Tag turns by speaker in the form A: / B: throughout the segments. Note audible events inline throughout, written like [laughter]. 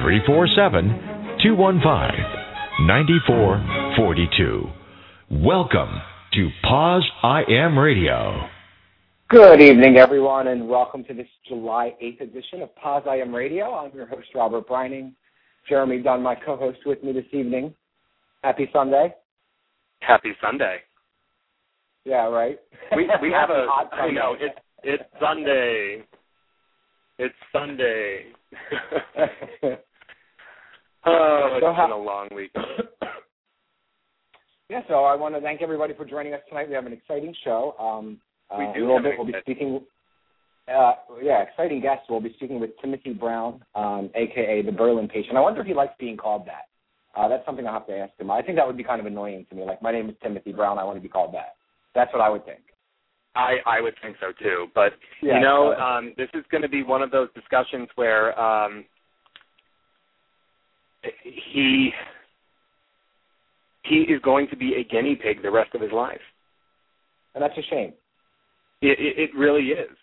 A: 347 215 9442. Welcome to Poz I Am Radio.
B: Good evening, everyone, and welcome to this July 8th edition of Poz I Am Radio. I'm your host, Robert Breining. Jeremy Dunn, my co host, with me this evening. Happy Sunday.
C: Happy Sunday.
B: Yeah, right.
C: We we have a [laughs]
B: Hot
C: I know
B: Sunday.
C: it's it's Sunday. It's Sunday. [laughs] oh, it's
B: So how-
C: been a long week. [coughs]
B: yeah, so I want to thank everybody for joining us tonight. We have an exciting show. Um,
C: we
B: uh,
C: do.
B: A little bit, we'll be speaking. Uh, yeah, exciting guest. We'll be speaking with Timothy Brown, um, aka the Berlin patient. I wonder if he likes being called that. Uh, that's something I'll have to ask him. I think that would be kind of annoying to me. Like, my name is Timothy Brown. I want to be called that. That's what I would think.
C: I I would think so too, but
B: Yeah,
C: you know, um, this is going to be one of those discussions where um, he he is going to be a guinea pig the rest of his life.
B: and that's a shame.
C: It, it, it really is.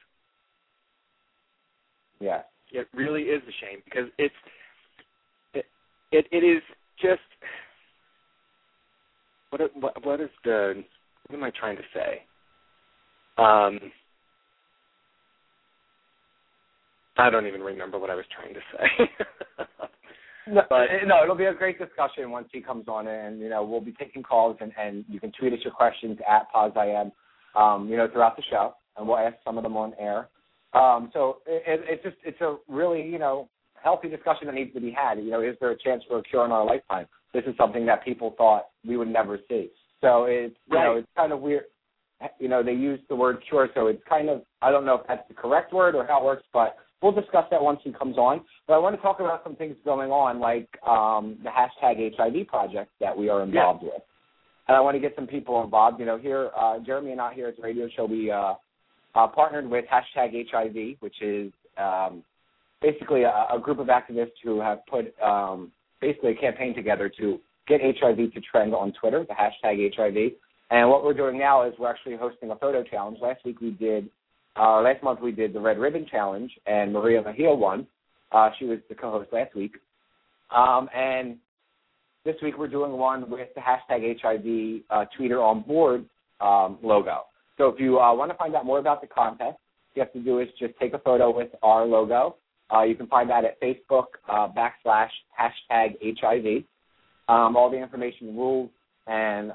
B: Yeah.
C: It really is a shame because it's it it, it is just what what what is the what am I trying to say? Um, I don't even remember what I was trying to say. [laughs]
B: No,
C: But-
B: no, it'll be a great discussion once he comes on, and you know we'll be taking calls, and, and you can tweet us your questions at PozIAm, um, you know, throughout the show, and we'll ask some of them on air. Um, so it, it, it's just it's a really you know healthy discussion that needs to be had. You know, is there a chance for a cure in our lifetime? This is something that people thought we would never see. So it's you know it's kind of weird. You know, they use the word cure, so it's kind of I don't know if that's the correct word or how it works, but we'll discuss that once he comes on. But I want to talk about some things going on, like um, the hashtag HIV project that we are involved with. And I want to get some people involved. You know, here, uh, Jeremy and I here at the radio show, we uh, uh, partnered with hashtag HIV, which is um, basically a, a group of activists who have put um, basically a campaign together to get HIV to trend on Twitter, the hashtag HIV. And what we're doing now is we're actually hosting a photo challenge. Last week we did uh, last month we did the Red Ribbon Challenge, and Maria Mejia won. Uh, she was the co-host last week. Um, and this week we're doing one with the hashtag HIV uh, Tweeter on Board um, logo. So if you uh, want to find out more about the contest, you have to do is just take a photo with our logo. Uh, you can find that at Facebook uh, backslash hashtag HIV. Um, all the information, rules, and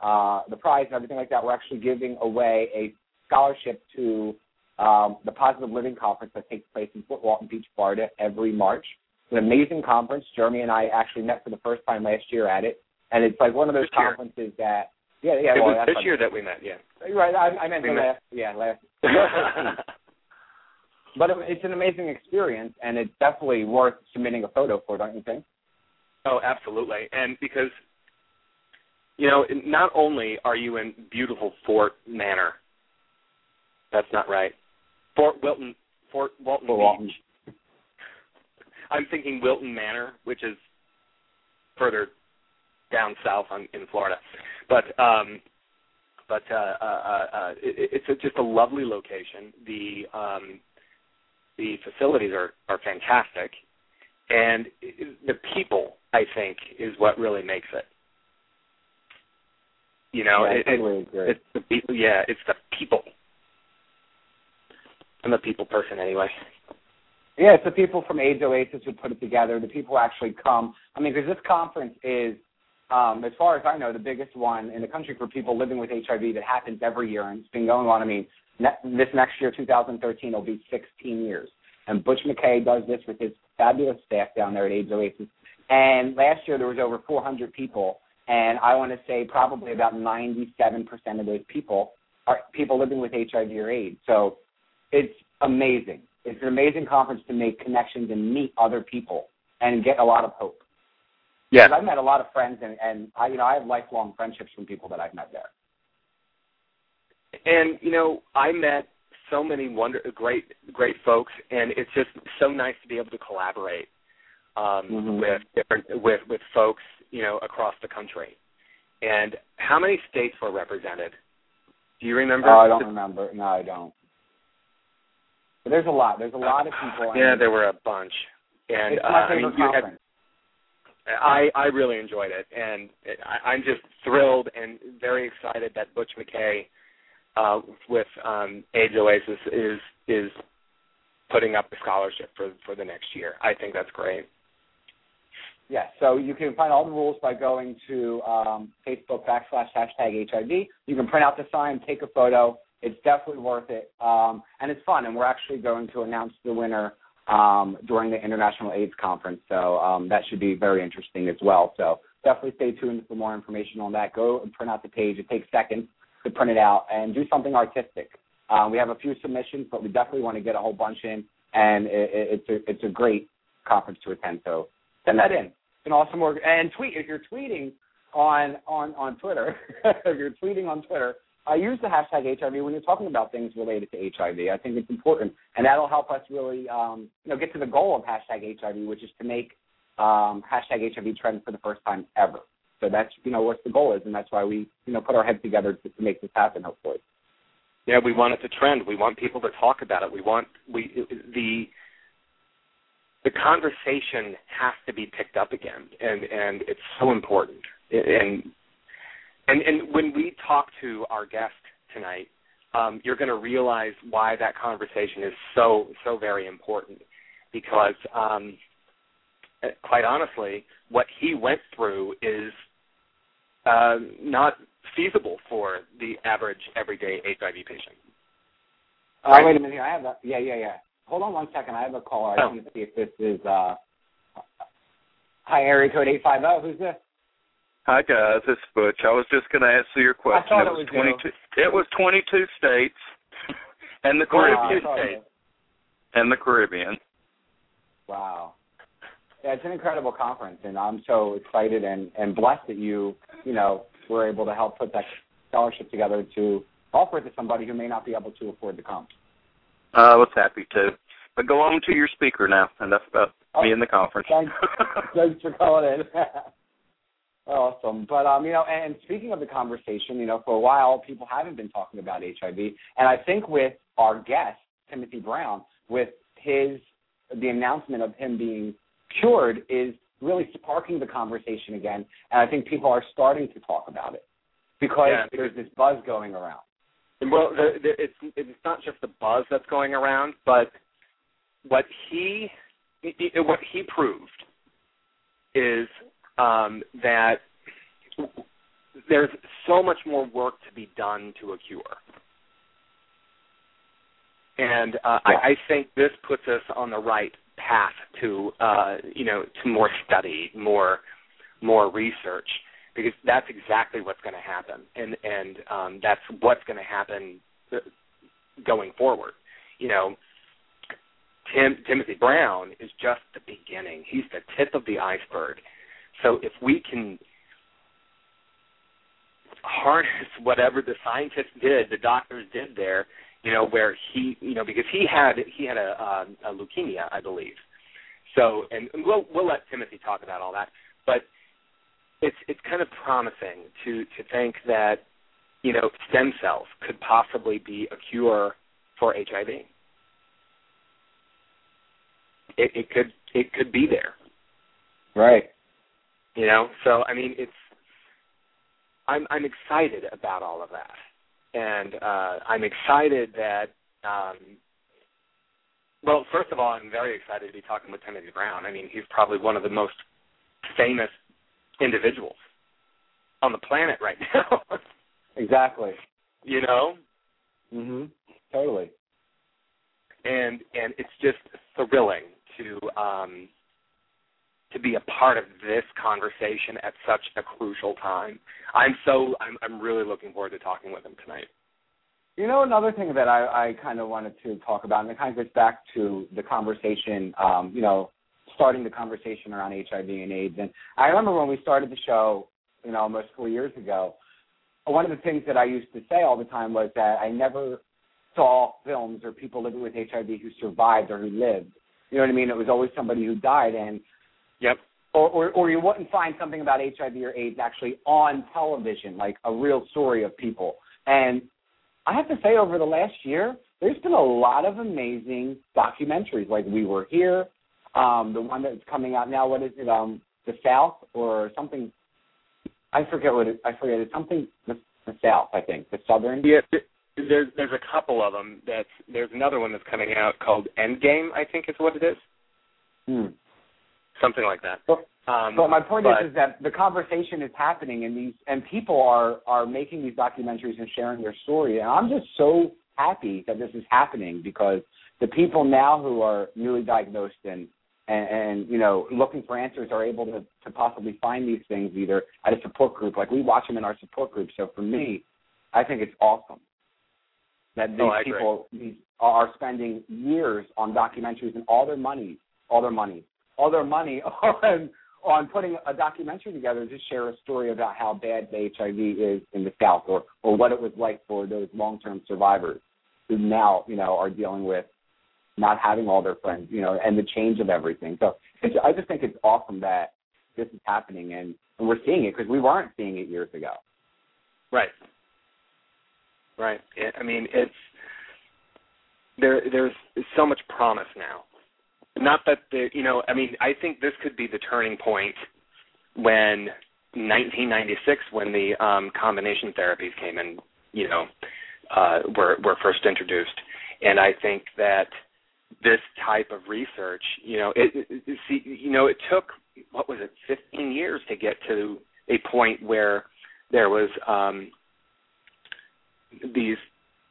B: the prize and everything like that. We're actually giving away a scholarship to um, the Positive Living Conference that takes place in Fort Walton Beach, Florida, every March. It's an amazing conference. Jeremy and I actually met for the first time last year at it, and it's like one of those
C: This year.
B: conferences that, yeah, yeah.
C: it
B: well,
C: was this year that we met, yeah.
B: Right, I, I meant
C: We
B: the
C: met-
B: last, yeah, last. [laughs] but it, it's an amazing experience, and it's definitely worth submitting a photo for, don't you think?
C: oh, absolutely. And because you know, not only are you in beautiful Fort Manor, that's not right. Fort Wilton, Fort Walton
B: Fort
C: Beach.
B: Walton.
C: I'm thinking Wilton Manor, which is further down south on, in Florida. But um, but uh, uh, uh, uh, it, it's a, just a lovely location. The um, the facilities are are fantastic, and the people I think is what really makes it. You know,
B: yeah,
C: it, it,
B: totally agree.
C: it's the people. Yeah, it's the people. I'm a people person anyway.
B: Yeah, it's the people from AIDS Oasis who put it together. The people who actually come. I mean, because this conference is, um, as far as I know, the biggest one in the country for people living with HIV that happens every year, and it's been going on. I mean, ne- this next year, 2013, will be 16 years. And Butch McKay does this with his fabulous staff down there at AIDS Oasis. And last year there was over 400 people, and I want to say probably about 97% of those people are people living with HIV or AIDS. So it's amazing. It's an amazing conference to make connections and meet other people and get a lot of hope.
C: Yeah,
B: I've met a lot of friends, and and I you know I have lifelong friendships from people that I've met there.
C: And you know, I met so many wonder great great folks, and it's just so nice to be able to collaborate um,
B: Mhm.
C: with different with with folks you know across the country. And how many states were represented? Do you remember?
B: Oh, I don't remember. No, I don't. But there's a lot. There's a lot of people.
C: Yeah, there were a bunch. And
B: it's
C: uh,
B: my
C: I mean,
B: favorite
C: you had
B: conference.
C: I I really enjoyed it, and I, I'm just thrilled and very excited that Butch McKay uh, with um, AIDS Oasis is is putting up the scholarship for for the next year. I think that's great.
B: Yeah, so you can find all the rules by going to um, Facebook backslash hashtag HIV. You can print out the sign, take a photo. It's definitely worth it, um, and it's fun. And we're actually going to announce the winner um, during the International AIDS Conference, so um, that should be very interesting as well. So definitely stay tuned for more information on that. Go and print out the page. It takes seconds to print it out and do something artistic. Um, we have a few submissions, but we definitely want to get a whole bunch in, and it, it, it's a it's a great conference to attend. So send that in. It's an awesome org. And tweet if you're tweeting on on on Twitter. [laughs] if you're tweeting on Twitter, uh, use the hashtag HIV when you're talking about things related to HIV. I think it's important, and that'll help us really um, you know get to the goal of hashtag HIV, which is to make um, hashtag HIV trend for the first time ever. So that's you know what the goal is, and that's why we you know put our heads together to, to make this happen. Hopefully.
C: Yeah, we want it to trend. We want people to talk about it. We want we the the conversation has to be picked up again, and and it's so important. And and and when we talk to our guest tonight, um, you're going to realize why that conversation is so so very important, because um, quite honestly, what he went through is uh, not feasible for the average everyday HIV patient.
B: Uh,
C: Right.
B: wait a minute. Here. I have a yeah yeah yeah. Hold on one second. I have a caller. I
C: Oh.
B: need to see if this is uh. Hi, area code eight five zero. Who's this?
D: Hi guys, it's Butch. I was just going to answer your question. it
B: it
D: was
B: was you.
D: 22. It was 22 states [laughs] and the Caribbean
B: it-
D: and the Caribbean.
B: Wow. Yeah, it's an incredible conference, and I'm so excited and and blessed that you you know were able to help put that scholarship together to offer it to somebody who may not be able to afford to come.
D: I was happy to. But go on to your speaker now, and that's about
B: Oh,
D: me and the conference.
B: thanks. Thanks for calling in. [laughs] awesome. But um, you know, and speaking of the conversation, you know, for a while people haven't been talking about HIV, and I think with our guest Timothy Brown, with his the announcement of him being cured, is really sparking the conversation again, and I think people are starting to talk about it because
C: Yeah.
B: there's this buzz going around.
C: Well, the, the, it's it's not just the buzz that's going around, but what he what he proved is um, that there's so much more work to be done to a cure, and uh, I, I think this puts us on the right path to uh, you know to more study, more more research because that's exactly what's going to happen, and and um, that's what's going to happen uh, going forward. You know, Tim Timothy Brown is just the beginning. He's the tip of the iceberg. So if we can harness whatever the scientists did, the doctors did there, you know, where he, you know, because he had he had a, um, a leukemia, I believe. So, and we'll we'll let Timothy talk about all that, but it's it's kind of promising to to think that you know stem cells could possibly be a cure for HIV. It, it could it could be there,
B: Right.
C: You know. So I mean, it's I'm I'm excited about all of that, and uh, I'm excited that. Um, well, first of all, I'm very excited to be talking with Timothy Brown. I mean, he's probably one of the most famous individuals on the planet right [laughs] now.
B: Exactly.
C: you know,
B: Mhm. Totally.
C: and and it's just thrilling to um to be a part of this conversation at such a crucial time. I'm so I'm I'm really looking forward to talking with him tonight.
B: You know, another thing that I, I kind of wanted to talk about, and it kind of gets back to the conversation, um, you know, starting the conversation around HIV and AIDS. And I remember when we started the show, you know, almost four years ago. One of the things that I used to say all the time was that I never saw films or people living with HIV who survived or who lived. You know what I mean? It was always somebody who died, and
C: yep.
B: Or, or, or you wouldn't find something about HIV or AIDS actually on television, like a real story of people. And I have to say, over the last year, there's been a lot of amazing documentaries. Like We Were Here, um, the one that's coming out now. What is it? Um, the South or something? I forget what it. I forget. It's something the, the South. I think the Southern.
C: Yeah, there's there's a couple of them. That's there's another one that's coming out called Endgame. I think is what it is.
B: Hmm.
C: Something like that.
B: But,
C: um,
B: but my point
C: but,
B: is, is that the conversation is happening, and these and people are are making these documentaries and sharing their story, and I'm just so happy that this is happening because the people now who are newly diagnosed and and, and you know looking for answers are able to to possibly find these things either at a support group like we watch them in our support group so for me i think it's awesome that these
C: oh,
B: people these are spending years on documentaries and all their money all their money all their money [laughs] on on putting a documentary together to share a story about how bad the HIV is in the South or or what it was like for those long term survivors who now, you know, are dealing with not having all their friends, you know, and the change of everything. So it's, I just think it's awesome that this is happening and, and we're seeing it because we weren't seeing it years ago.
C: Right. Right. I mean, it's there. There's so much promise now. Not that the, you know, I mean, I think this could be the turning point when 1996, when the um, combination therapies came in, you know, uh, were were first introduced, and I think that this type of research, you know, it, it, see, you know, it took what was it, 15 years to get to a point where there was um, these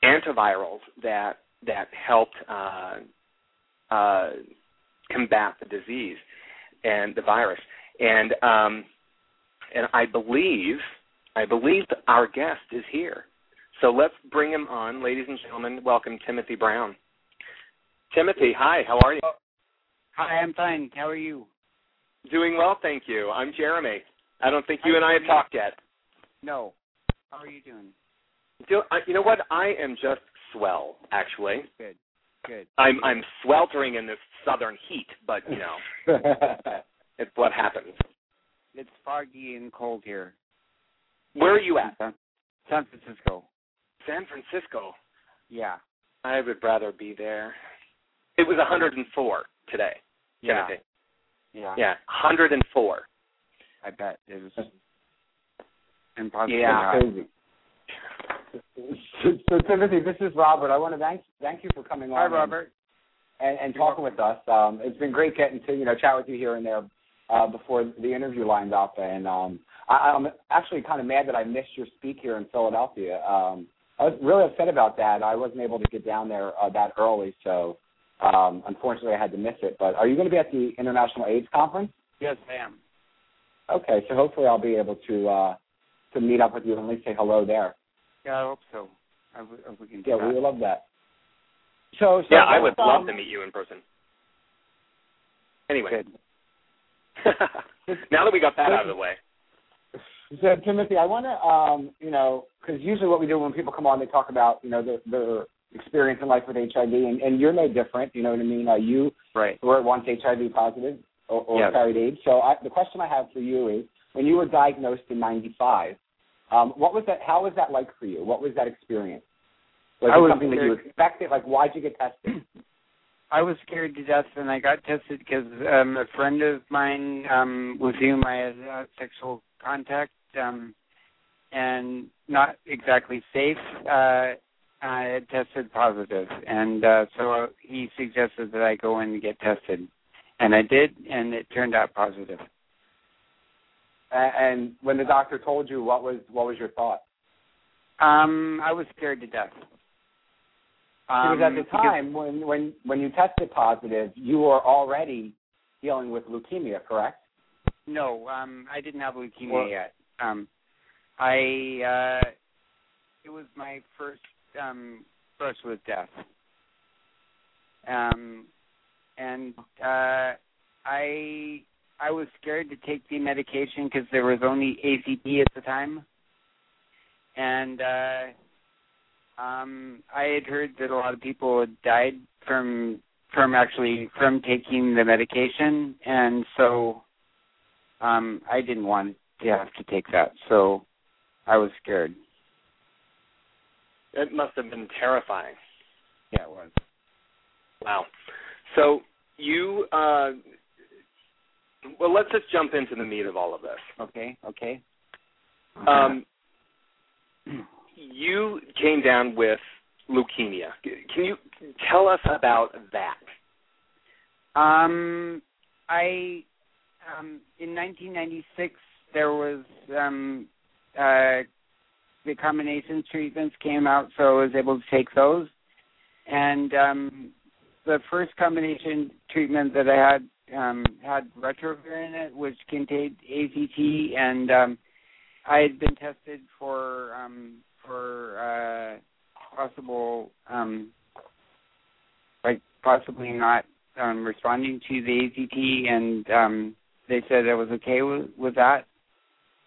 C: antivirals that that helped uh, uh, combat the disease and the virus. And um, and I believe I believe our guest is here. So let's bring him on, ladies and gentlemen. Welcome Timothy Brown. Timothy, hi. How are you?
E: Hi, I'm fine. How are you?
C: Doing well, thank you. I'm Jeremy. I don't think you and I have talked yet.
E: No. How are you doing?
C: Do, uh, you know what? I am just swell, actually.
E: Good. Good.
C: I'm I'm sweltering in this southern heat, but you know, [laughs] it's what happens.
E: It's foggy and cold here.
C: Where are you at?
E: San Francisco.
C: San Francisco.
E: Yeah.
C: I would rather be there. It was 104 today.
E: Yeah.
C: Timothy.
E: Yeah.
C: Yeah, 104.
E: I bet it was impossible.
B: Yeah. So, so, Timothy, this is Robert. I want to thank thank you for coming
E: Hi,
B: on.
E: Hi, Robert.
B: And, and, talking with us. Um, it's been great getting to you know chat with you here and there uh, before the interview lined up. And um, I, I'm actually kind of mad that I missed your speak here in Philadelphia. Um, I was really upset about that. I wasn't able to get down there uh, that early, so um, unfortunately I had to miss it. But are you going to be at the International AIDS Conference?
E: Yes, I am.
B: Okay, so hopefully I'll be able to uh, to meet up with you and at least say hello there.
E: Yeah, I hope so. I w- we can
B: yeah,
E: that.
B: we would love that. So, so
C: yeah, I would
B: um,
C: love to meet you in person. Anyway, [laughs] now that we got that out of the way.
B: So, Timothy, I want to, um, you know, because usually what we do when people come on, they talk about, you know, their, their experience in life with HIV, and, and you're no different. You know what I mean? Uh, you
E: right.
B: were once HIV positive or, or
E: yes.
B: carried AIDS. So, I, the question I have for you is, when you were diagnosed in '95, um, what was that? How was that like for you? What was that experience? Was
E: I
B: it
E: was
B: something that you expected? Like, why'd you get tested? [clears throat]
E: I was scared to death, and I got tested because um, a friend of mine um, with whom I had uh, sexual contact um, and not exactly safe uh, I had tested positive, and uh, so he suggested that I go in and get tested, and I did, and it turned out positive.
B: and, and when the doctor told you, what was what was your thought?
E: Um, I was scared to death. Um,
B: because at the
E: because-
B: time when when when you tested positive, you were already dealing with leukemia, correct?
E: No, um, I didn't have leukemia
B: Well-
E: yet. Um, I uh, it was my first um, brush with death, um, and uh, I I was scared to take the medication because there was only AZT at the time, and uh, um, I had heard that a lot of people had died from from actually from taking the medication, and so um, I didn't want to have to take that, so I was scared.
C: It must have been terrifying.
E: Yeah, it was.
C: Wow. So you uh well let's just jump into the meat of all of this.
E: Okay, okay.
C: Um [clears throat] you came down with leukemia. Can you tell us about that?
E: Um I um in 1996 there was um uh the combination treatments came out so I was able to take those and um the first combination treatment that I had um, had retrovir in it, which contained AZT, and um, I had been tested for um, for uh, possible um, like possibly not um, responding to the AZT, and um, they said I was okay with, with that,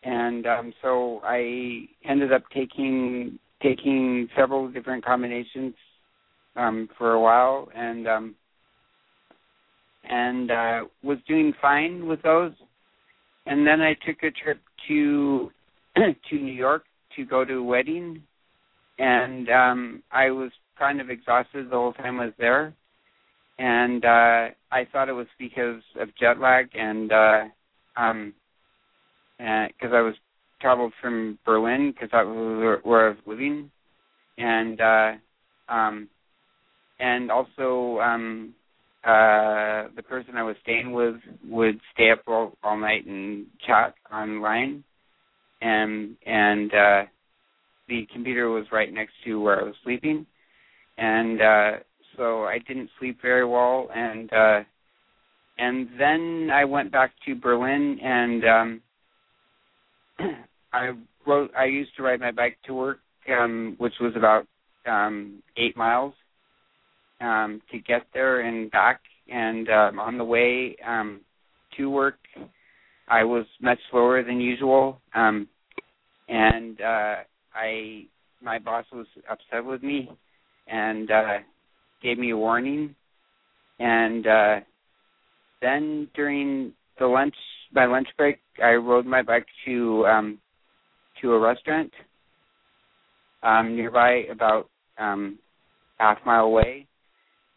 E: and um, so I ended up taking taking several different combinations um, for a while, and um, and uh, was doing fine with those. And then I took a trip to [clears throat] to New York to go to a wedding, and um, I was kind of exhausted the whole time I was there. And uh, I thought it was because of jet lag, and uh, um, because I was traveled from Berlin because that was where I was living, and uh, um, and also um uh the person I was staying with would stay up all, all night and chat online and and uh the computer was right next to where I was sleeping. And uh so I didn't sleep very well. And uh and then I went back to Berlin and um [clears throat] I wrote I used to ride my bike to work um which was about um 8 miles um, to get there and back. And um, on the way um, to work, I was much slower than usual, um, and uh, I my boss was upset with me and uh, gave me a warning. And uh, then during the lunch my lunch break, I rode my bike to um, to a restaurant um, nearby, about um, half mile away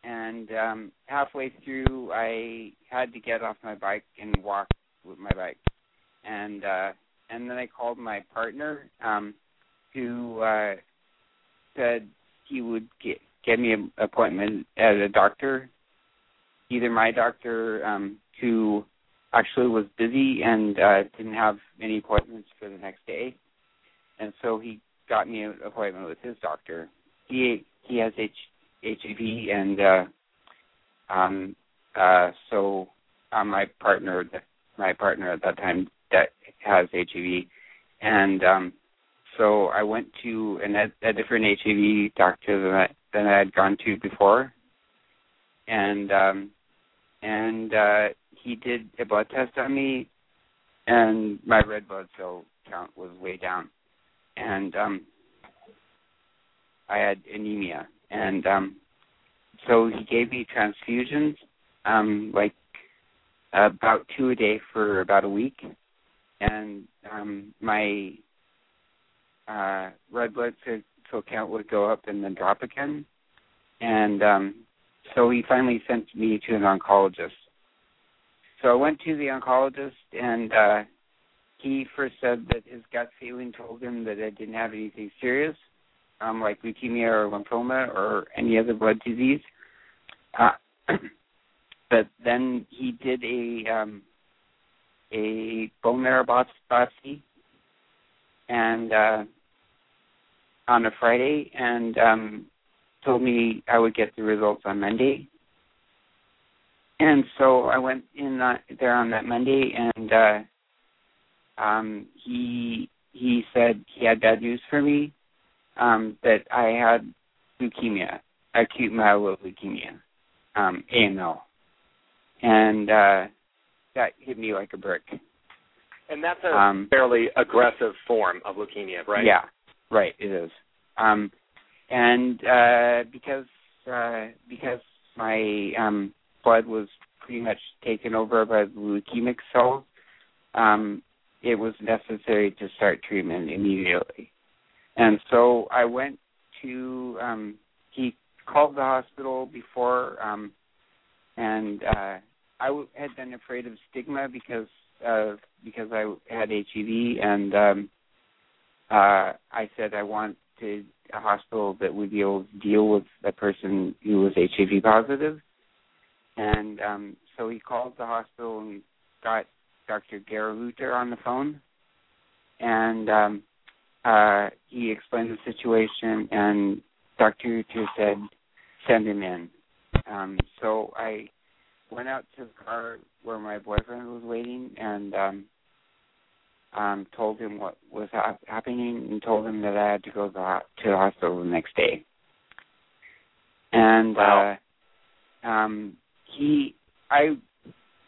E: and um halfway through I had to get off my bike and walk with my bike. And uh and then I called my partner um who uh said he would get get me an appointment at a doctor, either my doctor um who actually was busy and uh didn't have any appointments for the next day. And so he got me an appointment with his doctor. He he has H HIV, and uh, um, uh, so uh, my partner, my partner at that time, that has HIV, and um, so I went to an, a different HIV doctor than I, than I had gone to before, and um, and uh, he did a blood test on me, and my red blood cell count was way down, and um, I had anemia, and um so he gave me transfusions um like about two a day for about a week and um my uh red blood cell count would go up and then drop again and um so he finally sent me to an oncologist so i went to the oncologist and uh he first said that his gut feeling told him that i didn't have anything serious um, like leukemia or lymphoma or any other blood disease. Uh, [clears throat] but then he did a um, a bone marrow biopsy, and uh, on a Friday, and um, told me I would get the results on Monday. And so I went in that, there on that Monday, and uh, um, he he said he had bad news for me um, that I had leukemia, acute myeloid leukemia, um, AML, and uh, that hit me like a brick.
C: And that's a
E: Um,
C: fairly aggressive form of leukemia, right?
E: Yeah, right. It is. Um, and uh, because uh, because my um, blood was pretty much taken over by the leukemic cells, um, it was necessary to start treatment immediately. And so I went to. Um, he called the hospital before, um, and uh, I w- had been afraid of stigma because uh, because I had HIV, and um, uh, I said I wanted a hospital that would be able to deal with a person who was HIV positive. And um, so he called the hospital and got Dr. Gero Huetter on the phone, and um, uh, he explained the situation, and Dr. Huetter said, "Send him in." Um, so I went out to the car where my boyfriend was waiting and um um told him what was ha- happening and told him that I had to go to the, ho- to the hospital the next day. And
C: Wow.
E: uh um he I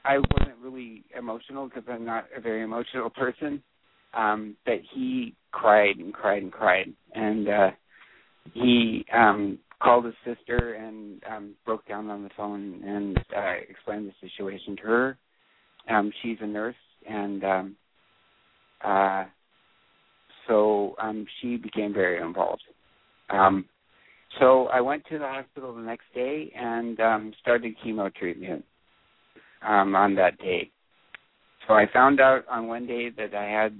E: I wasn't really emotional because I'm not a very emotional person. Um but he cried and cried and cried and uh he um called his sister and um broke down on the phone and uh explained the situation to her. Um she's a nurse and um uh so um she became very involved. Um so I went to the hospital the next day and um started chemo treatment um on that day. So I found out on one day that I had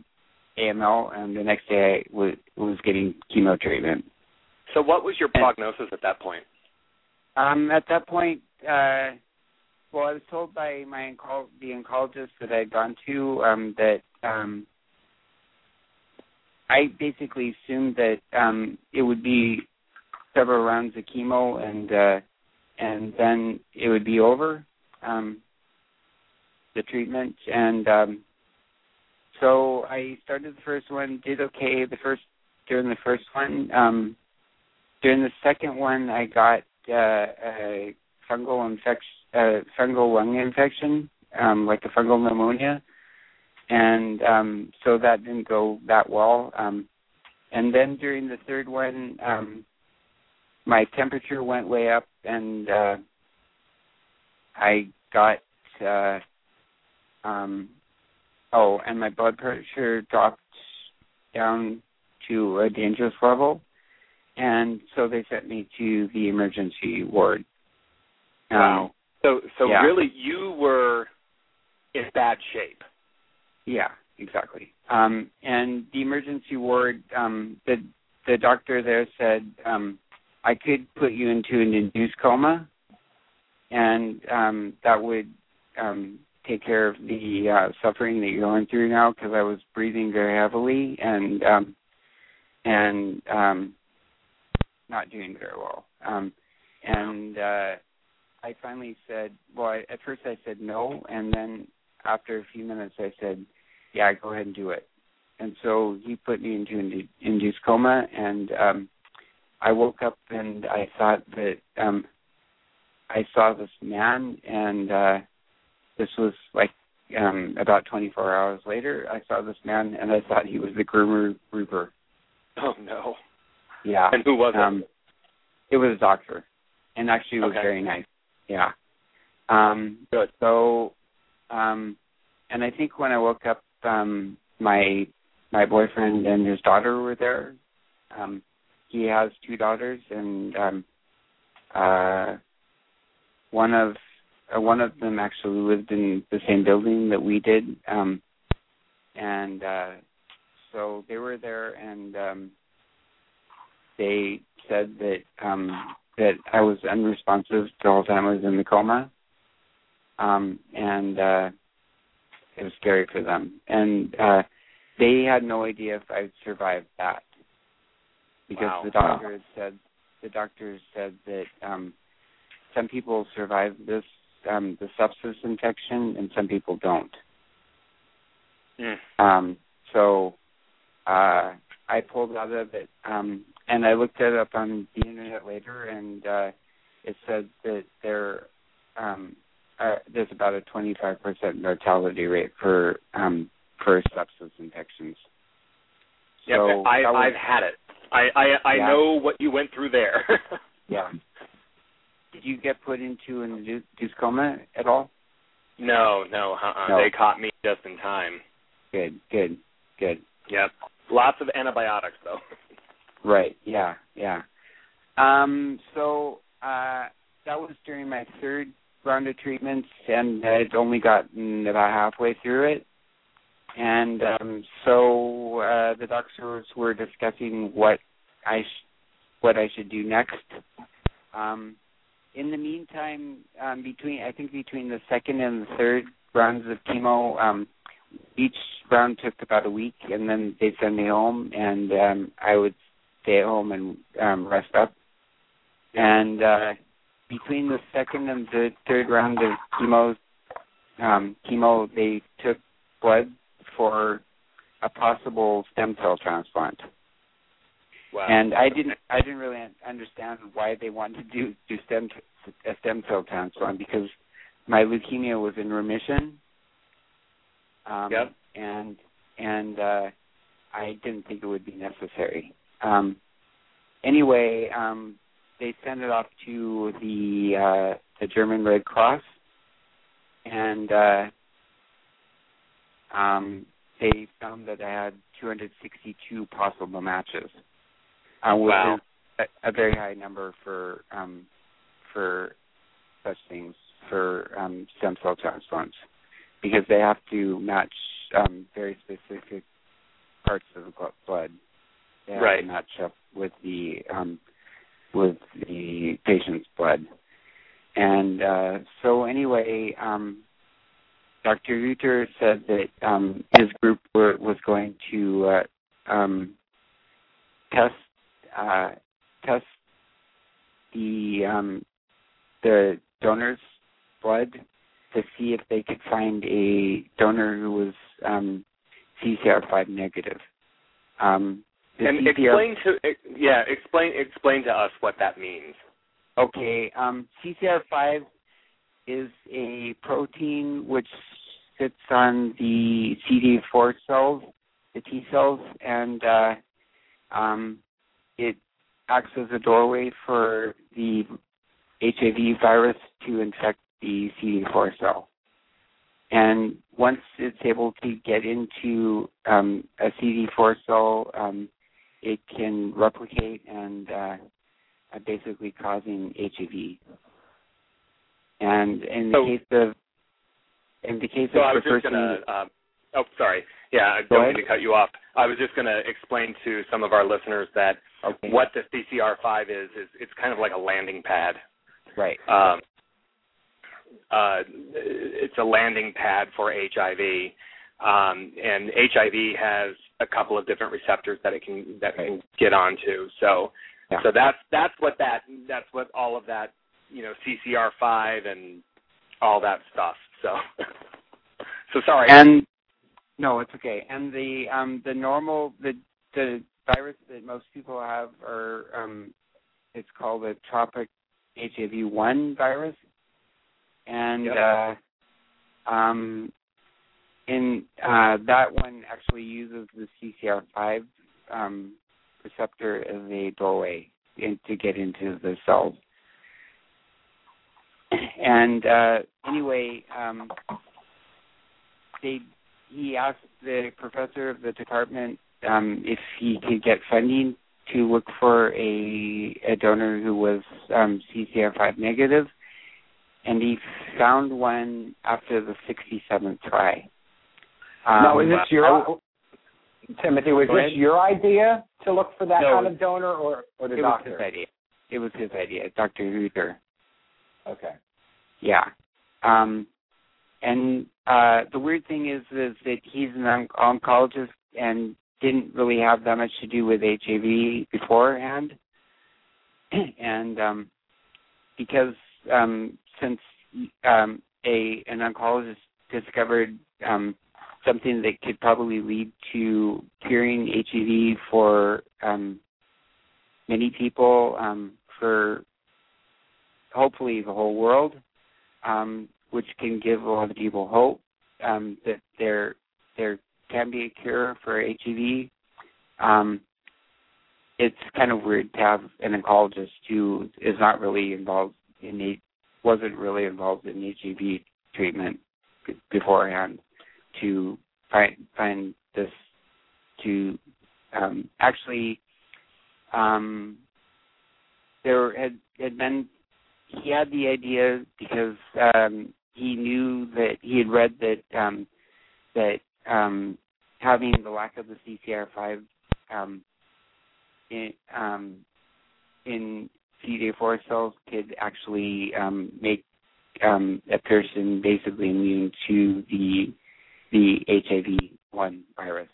E: AML and the next day I was was getting chemo treatment.
C: So what was your prognosis at that point?
E: Um, at that point, uh, well, I was told by my onco- the oncologist that I'd gone to um, that um, I basically assumed that um, it would be several rounds of chemo and uh, and then it would be over um, the treatment and um, so I started the first one, did okay the first during the first one. Um, during the second one, I got uh, a fungal infection, uh, fungal lung infection, um, like a fungal pneumonia, and um, so that didn't go that well. Um, and then during the third one, um, my temperature went way up, and uh, I got uh, um, oh, and my blood pressure dropped down to a dangerous level and so they sent me to the emergency ward. Um,
C: Wow. So so
E: yeah.
C: really you were in bad shape.
E: Yeah, exactly. Um, and the emergency ward, um, the the doctor there said um, I could put you into an induced coma, and um, that would um, take care of the uh, suffering that you're going through now because I was breathing very heavily and um, and um, not doing very well. Um, and uh, I finally said, well, I, at first I said no, and then after a few minutes I said, yeah, go ahead and do it. And so he put me into an induced coma, and um, I woke up and I thought that um, I saw this man, and uh, this was like um, about 24 hours later. I saw this man, and I thought he was the Grim Reaper.
C: Oh no.
E: Yeah.
C: And who was it?
E: Um, it was a doctor, and actually it was
C: Okay.
E: very nice. Yeah. Um,
C: Good.
E: So, um, and I think when I woke up, um, my my boyfriend and his daughter were there. Um, he has two daughters, and um, uh, one of uh, one of them actually lived in the same building that we did, um, and uh, so they were there, and um, they said that um, that I was unresponsive the whole time I was in the coma, um, and uh, it was scary for them. And uh, they had no idea if I'd survive that because
C: Wow.
E: the doctor had said the doctor said that um, some people survive this um, the sepsis infection and some people don't.
C: Mm.
E: Um, so uh, I pulled out of it, um, and I looked it up on the internet later, and uh, it said that there um, uh, there's about a 25% mortality rate for um, for sepsis infections.
C: Yeah,
E: So
C: I,
E: was,
C: I've had it. I I, I
E: Yeah.
C: know what you went through there. [laughs]
E: yeah. Did you get put into an induced coma at all?
C: no, no, uh-uh.
E: No.
C: They caught me just in time.
E: Good, good, good.
C: Yep. Lots of antibiotics though.
E: Right. Yeah. Yeah. Um. So uh, that was during my third round of treatments, and I'd only gotten about halfway through it. And um, so uh, the doctors were discussing what I sh- what I should do next. Um, in the meantime, um, between I think between the second and the third rounds of chemo, um, each round took about a week, and then they'd send me home, and um, I would stay at home and um, rest up. And uh, between the second and the third round of chemo, um, chemo, they took blood for a possible stem cell transplant.
C: Wow.
E: And I didn't, I didn't really un- understand why they wanted to do do stem a stem cell transplant because my leukemia was in remission. Um,
C: Yep.
E: And and uh, I didn't think it would be necessary. Um, anyway, um, they sent it off to the uh, the German Red Cross, and uh, um, they found that I had 262 possible matches, uh, which
C: Wow.
E: is a, a very high number for um, for such things for um, stem cell transplants because they have to match um, very specific parts of the blood. Have
C: Right.
E: match up with the um, with the patient's blood. And uh, so anyway, um, Dr. Huetter said that um, his group were, was going to uh, um, test uh, test the um, the donor's blood to see if they could find a donor who was um, CCR5 negative. Um,
C: and explain to yeah, explain explain to us what that means.
E: Okay, um, CCR5 is a protein which sits on the CD4 cells, the T cells, and uh, um, it acts as a doorway for the HIV virus to infect the CD4 cell. And once it's able to get into um, a CD4 cell, um, it can replicate and uh, uh, basically causing HIV. And in the
C: So-
E: case of in the case
C: So
E: of
C: I was just gonna. Um, oh, sorry. Yeah, I don't mean to cut you off. I was just gonna explain to some of our listeners that
E: okay,
C: what the CCR5 is is it's kind of like a landing pad.
E: right,
C: Um, uh, it's a landing pad for HIV, um, and HIV has a couple of different receptors that it can that it can get onto. So,
E: Yeah.
C: so that's that's what that that's what all of that you know CCR5 and all that stuff. So, [laughs] so sorry.
E: and no, it's okay. And the um, the normal the the virus that most people have are um, it's called the tropic HIV one virus, and
C: Yep.
E: uh, um, in uh, that one actually uses the CCR5 um, receptor as a doorway in, to get into the cells. And uh, anyway, um, they he asked the professor of the department um, if he could get funding to look for a a donor who was um, CCR5 negative, and he found one after the 67th try. Um,
B: now, is this your Timothy? Was this
E: ahead.
B: your idea to look for that
E: No.
B: kind of donor, or or the
E: it was his idea. It was his idea, Dr. Huetter.
B: Okay.
E: Yeah. Um, and uh, the weird thing is, is that he's an on- oncologist and didn't really have that much to do with HIV beforehand. [clears throat] and um, because um, since um, a an oncologist discovered um, something that could probably lead to curing HIV for um, many people, um, for hopefully the whole world, um, which can give a lot of people hope um, that there there can be a cure for HIV. Um, it's kind of weird to have an oncologist who is not really involved in wasn't really involved in HIV treatment beforehand to find find this to um, actually um, there had had been he had the idea because um, he knew that he had read that um, that um, having the lack of the CCR5 um, in, um, in CD4 cells could actually um, make um, a person basically immune to the the HIV one virus.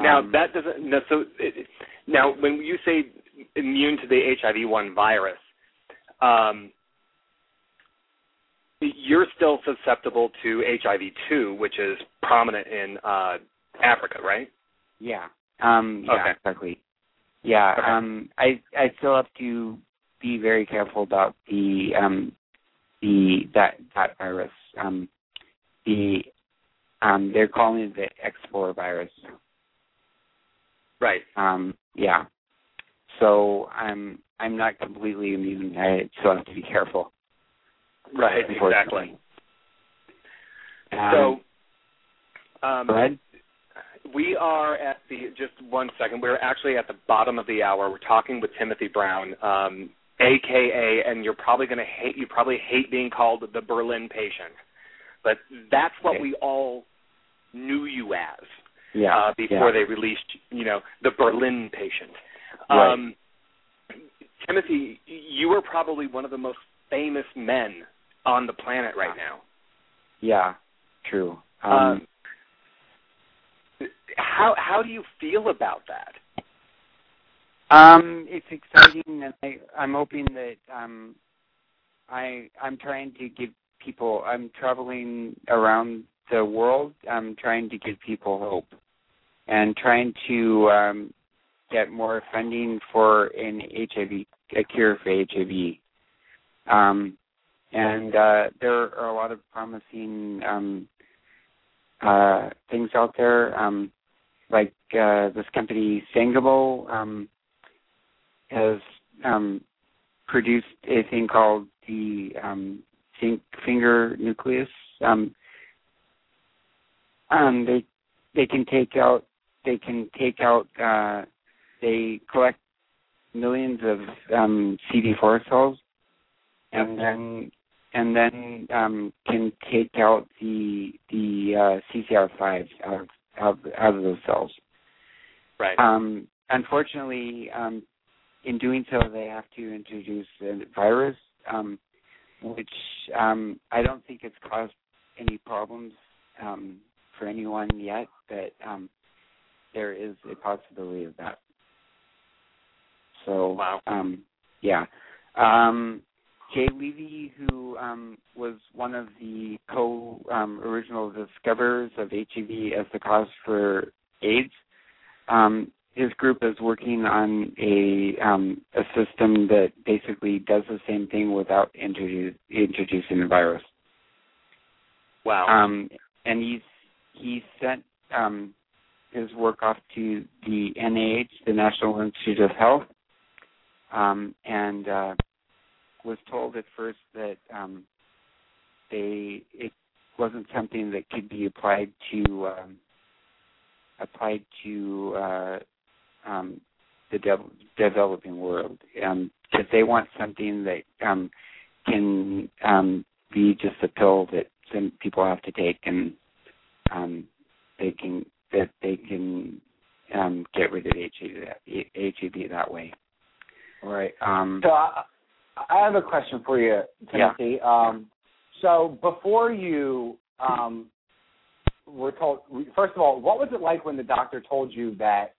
C: Now
E: Um,
C: that doesn't. No, so it, now when you say immune to the HIV one virus, um, you're still susceptible to HIV two, which is prominent in uh, Africa, right?
E: Yeah. Um yeah,
C: Okay.
E: exactly. Yeah.
C: Okay.
E: Um I I still have to be very careful about the um the that that virus. Um the um they're calling it the X4 virus.
C: Right.
E: Um yeah. So I'm I'm not completely immune. I still have to be careful.
C: Right. Exactly.
E: Um,
C: So, um,
E: go ahead.
C: we are at the just one second. We're actually at the bottom of the hour. We're talking with Timothy Brown, um, aka, and you're probably going to hate. You probably hate being called the Berlin patient, but that's what
E: Okay.
C: we all knew you as
E: Yeah.
C: uh, before
E: yeah.
C: they released, you know, the Berlin patient.
E: Right.
C: Um, Timothy, you are probably one of the most famous men on the planet right now.
E: Yeah. True. Um,
C: Um, how how do you feel about that?
E: Um, it's exciting, and I, I'm hoping that um, I I'm trying to give people. I'm traveling around the world. I'm trying to give people hope, and trying to um, get more funding for an HIV a cure for HIV. Um, and uh, there are a lot of promising um, uh, things out there, um, like uh, this company Sangamo. Um, has um, produced a thing called the um, finger nuclease. Um, um, they they can take out they can take out uh, they collect millions of um, CD4 cells, and then and then um, can take out the the uh, CCR5 out of, out of out of those cells.
C: Right.
E: Um, unfortunately, um, in doing so, they have to introduce a virus, um, which um, I don't think it's caused any problems um, for anyone yet, but um, there is a possibility of that. So,
C: Wow.
E: um, yeah. Um, Jay Levy, who um, was one of the co-original discoverers of HIV as the cause for AIDS, um, his group is working on a um, a system that basically does the same thing without introduce, introducing the virus.
C: wow.
E: Um, and he's he sent um, his work off to the NIH, the National Institute of Health, um, and uh, was told at first that um, they it wasn't something that could be applied to um, applied to uh, um, the dev- developing world because they want something that um, can um, be just a pill that some people have to take and um, they can that they can um, get rid of HIV that, HIV that way.
B: Right.
E: Um,
B: So I, I have a question for you, Timothy. Um, so before you um, were told, first of all, what was it like when the doctor told you that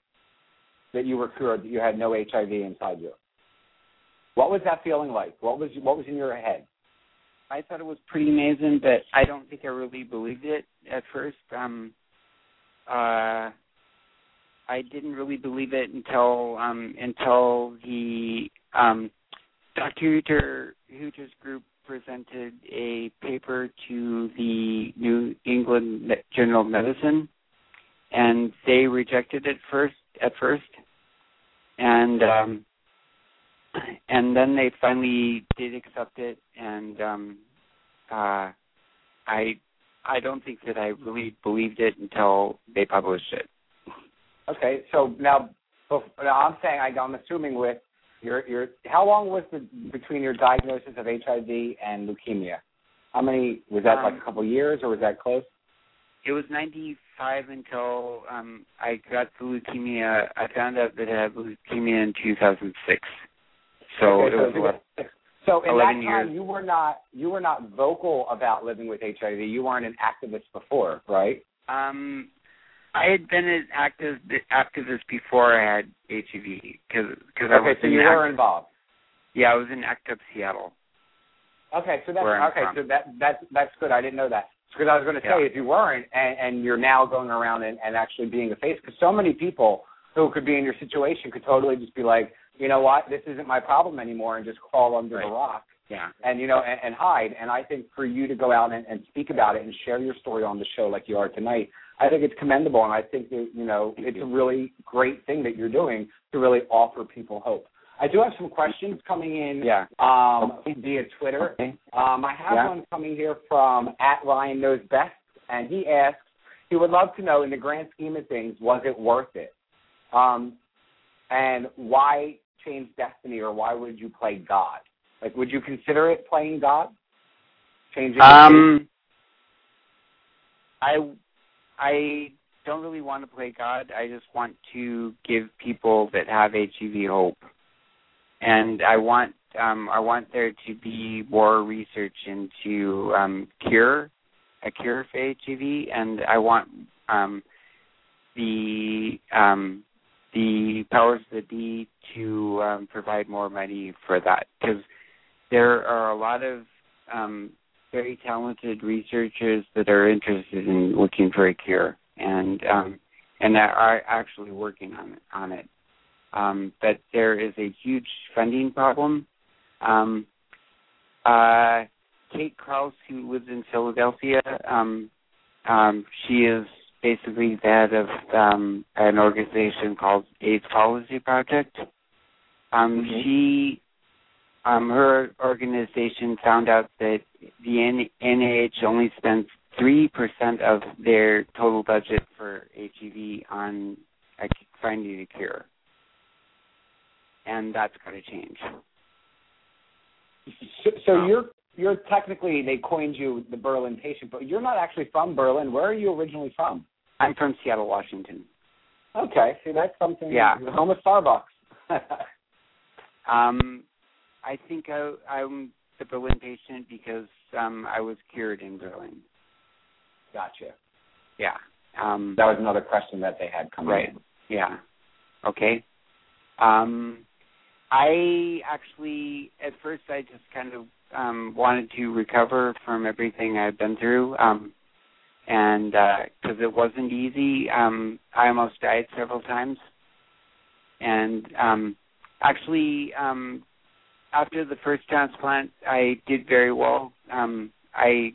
B: that you were cured, that you had no HIV inside you? What was that feeling like? What was what was in your head?
E: I thought it was pretty amazing, but I don't think I really believed it at first. Um, uh, I didn't really believe it until um, until the um, Dr. Huetter Huetter's group presented a paper to the New England Journal of Medicine, and they rejected it first at first, and um, and then they finally did accept it, and um, uh, I I don't think that I really believed it until they published it.
B: Okay, so now, now I'm saying I, I'm assuming with your your how long was the between your diagnosis of HIV and leukemia? How many was that
E: um,
B: like a couple of years or was that close?
E: It was 95 until um I got the leukemia. I found out that I had leukemia in 2006. So
B: okay,
E: it
B: so
E: was
B: so in that time
E: years.
B: you were not you were not vocal about living with HIV. You weren't an activist before, right?
E: Um, I had been an active activist before I had HIV because because I
B: okay,
E: was
B: so you
E: Act-
B: were involved.
E: Yeah, I was in ACT UP Seattle.
B: Okay, so that's okay.
E: from.
B: So that that's that's good. I didn't know that because I was going to say
E: Yeah.
B: if you weren't and, and you're now going around and, and actually being a face because so many people who could be in your situation could totally just be like, you know what, this isn't my problem anymore, and just crawl under
E: Right.
B: the rock
E: Yeah.
B: and you know and, and hide. And I think for you to go out and, and speak about it and share your story on the show like you are tonight, I think it's commendable, and I think that you know
E: Thank
B: it's
E: you.
B: a really great thing that you're doing to really offer people hope. I do have some questions coming in
E: Yeah.
B: um, via Twitter.
E: Okay.
B: Um, I have
E: Yeah.
B: one coming here from at Ryan Knows Best, and he asks, he would love to know, in the grand scheme of things, was it worth it? Um, and why change destiny, or why would you play God? Like, would you consider it playing God? Changing.
E: Um, I I don't really want to play God. I just want to give people that have HIV hope, and I want um, I want there to be more research into um, cure a cure for HIV, and I want um, the um, the powers that be to um, provide more money for that. Because there are a lot of um, very talented researchers that are interested in looking for a cure. And and that are actually working on on it. Um, but there is a huge funding problem. Um, uh, Kate Krauss, who lives in Philadelphia, um, um, she is basically the head of um, an organization called AIDS Policy Project. Um,
B: Mhm.
E: She, um, her organization found out that the N- NIH only spends three percent of their total budget for HIV on finding a cure, and that's going to change.
B: So, so
E: Oh.
B: you're you're technically they coined you the Berlin patient, but you're not actually from Berlin. Where are you originally from?
E: I'm from Seattle, Washington.
B: Okay, see that's something.
E: Yeah.
B: the home of Starbucks. [laughs]
E: Um, I think I, I'm the Berlin patient because um, I was cured in Berlin.
B: gotcha.
E: Yeah. Um,
B: That was another question that they had coming
E: right.
B: in.
E: Yeah. Okay. Um, I actually, at first, I just kind of um, wanted to recover from everything I've been through, um, and because it wasn't easy, um, I almost died several times. And um, actually, um, after the first transplant, I did very well. Um, I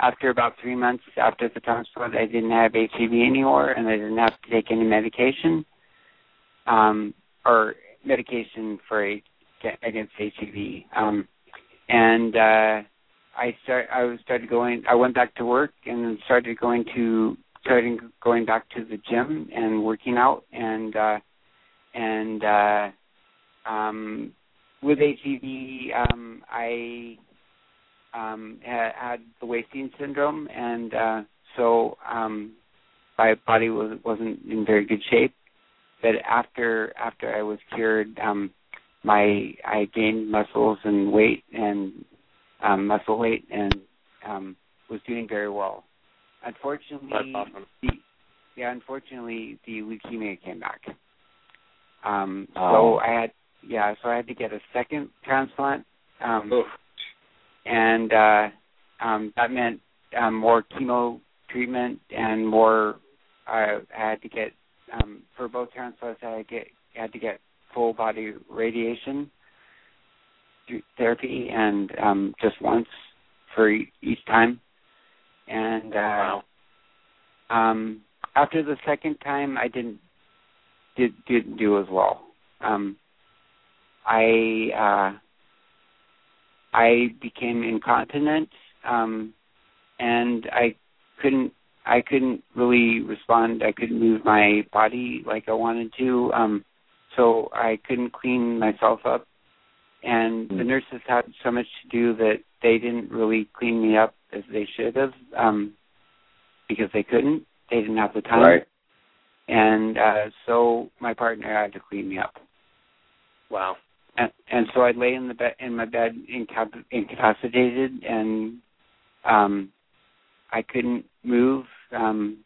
E: after about three months after the transplant, I didn't have HIV anymore, and I didn't have to take any medication, um, or medication for against HIV. Um, and uh, I start, I started going. I went back to work and started going to starting going back to the gym and working out and uh, and uh, um, with HIV, um, I um, had, had the wasting syndrome, and uh, so um, my body was wasn't in very good shape. But after after I was cured, um, my I gained muscles and weight and um, muscle weight, and um, was doing very well. Unfortunately,
C: awesome.
E: the, yeah, unfortunately, the leukemia came back. Um,
B: Oh.
E: So I had yeah, so I had to get a second transplant. Um,
C: Oof.
E: and uh, um, that meant um, more chemo treatment and more. I had to get um, for both transplants. I had to get had to get full body radiation. therapy, and um, just once for each time. And uh,
C: wow.
E: um, after the second time, I didn't did didn't do as well. Um, I uh, I became incontinent, um, and I couldn't I couldn't really respond. I couldn't move my body like I wanted to. Um, so I couldn't clean myself up. And the hmm. nurses had so much to do that they didn't really clean me up as they should have, um, because they couldn't. They didn't have the time.
B: Right.
E: And uh so my partner had to clean me up.
C: Wow.
E: And, and so I'd lay in the bed in my bed incap- incapacitated and um I couldn't move. Um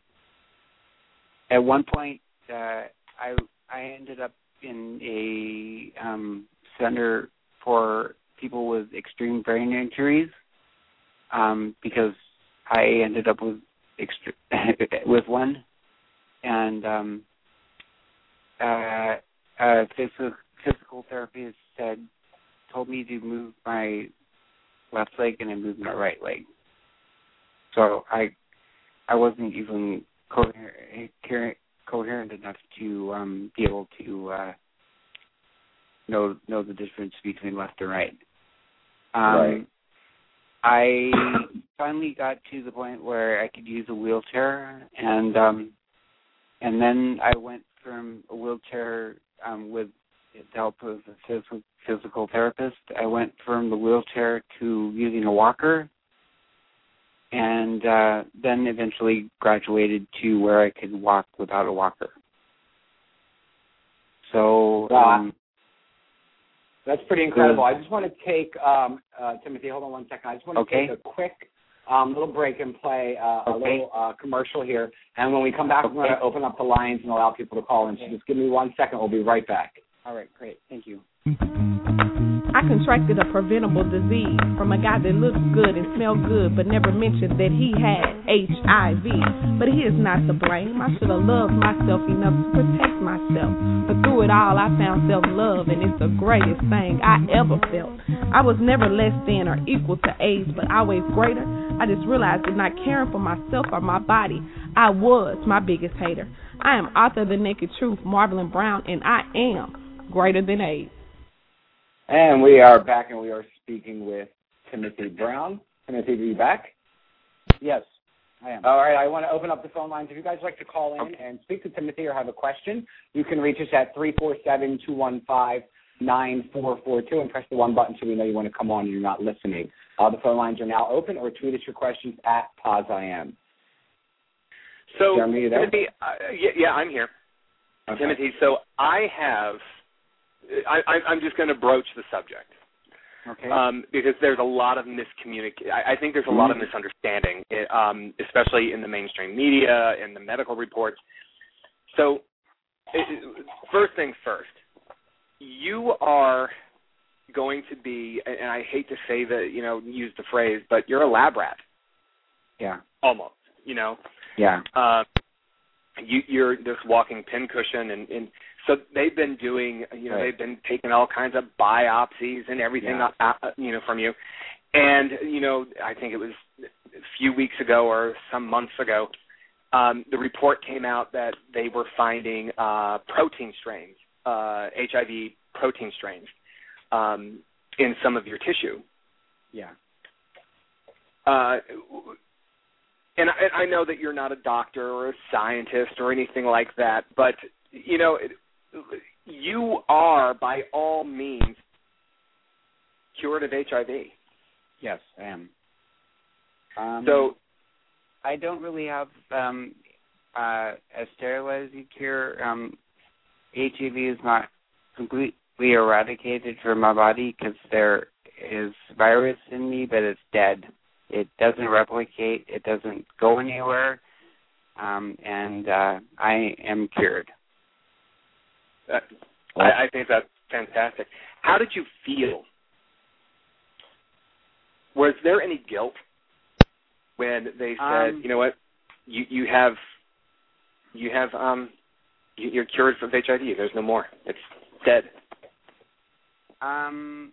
E: at one point uh I I ended up in a um, center for people with extreme brain injuries um, because I ended up with extre- [laughs] with one, and um, uh, a physical physical therapist said told me to move my left leg and I moved my right leg. So I I wasn't even coherent coherent enough to um, be able to uh, know know the difference between left and right. Um,
B: right.
E: I finally got to the point where I could use a wheelchair, and um, and then I went from a wheelchair um, with the help of a physical, physical therapist. I went from the wheelchair to using a walker, and uh, then eventually graduated to where I could walk without a walker. So um,
B: that's pretty incredible. I just want to take um, uh, Timothy. Hold on one second. I just want to
E: okay.
B: take a quick um, little break and play uh,
E: okay.
B: a little uh, commercial here. And when we come back,
E: okay.
B: we're going to open up the lines and allow people to call in. So just give me one second. We'll be right back.
E: All right, great. Thank you.
F: I contracted a preventable disease from a guy that looked good and smelled good but never mentioned that he had HIV. But he is not to blame. I should have loved myself enough to protect myself. But through it all, I found self love, and it's the greatest thing I ever felt. I was never less than or equal to AIDS, but always greater. I just realized that not caring for myself or my body, I was my biggest hater. I am author of The Naked Truth, Marvelyn Brown, and I am greater than AIDS.
B: And we are back, and we are speaking with Timothy Brown. Timothy, are you back?
E: Yes, I am.
B: All right, I want to open up the phone lines. If you guys like to call in and speak to Timothy or have a question, you can reach us at three four seven two one five nine four four two and press the one button so we know you want to come on and you're not listening. Uh, the phone lines are now open, or tweet us your questions at PozIAm.
C: So,
B: Jeremy?
C: Timothy, uh, yeah, yeah, I'm here.
B: Okay.
C: Timothy, so I have I, I'm just going to broach the subject.
E: Okay.
C: Um, because there's a lot of miscommunication. I, I think there's a lot of
B: Mm-hmm.
C: misunderstanding, eh, um, especially in the mainstream media and the medical reports. So, it, first things first, you are going to be, and I hate to say that, you know, use the phrase, but you're a lab rat.
E: Yeah.
C: Almost. You know.
E: Yeah.
C: Uh, you, you're this walking pincushion, and, and so they've been doing, you know,
E: Right.
C: they've been taking all kinds of biopsies and everything,
E: Yeah.
C: uh, uh, you know, from you. And you know, I think it was a few weeks ago or some months ago, um, the report came out that they were finding uh, protein strains, uh, HIV protein strains, um, in some of your tissue.
E: Yeah.
C: Uh, and I, I know that you're not a doctor or a scientist or anything like that, but you know, it, you are by all means cured of HIV.
E: Yes, I am. Um,
C: So
E: I don't really have um, uh, a sterilizing cure. Um, HIV is not completely eradicated from my body because there is virus in me, but it's dead. It doesn't replicate. It doesn't go anywhere, um, and uh, I am cured.
C: that, I, I think that's fantastic. How did you feel? Was there any guilt when they said,
E: Um,
C: you know what, you you have you have um you, you're cured from HIV. There's no more. It's dead.
E: Um,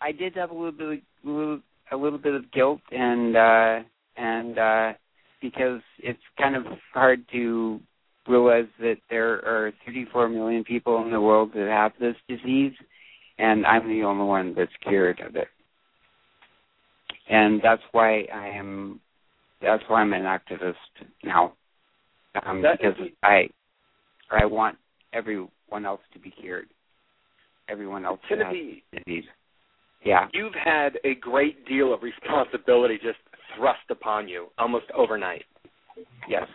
E: I did have a little bit, of, little, a little bit of guilt, and uh, and uh, because it's kind of hard to realize that there are 34 million people in the world that have this disease, and I'm the only one that's cured of it. And that's why I am. That's why I'm an activist now, um, because I I want everyone else to be cured. Everyone else
C: be,
E: disease. Yeah.
C: You've had a great deal of responsibility just thrust upon you almost overnight.
E: Yes.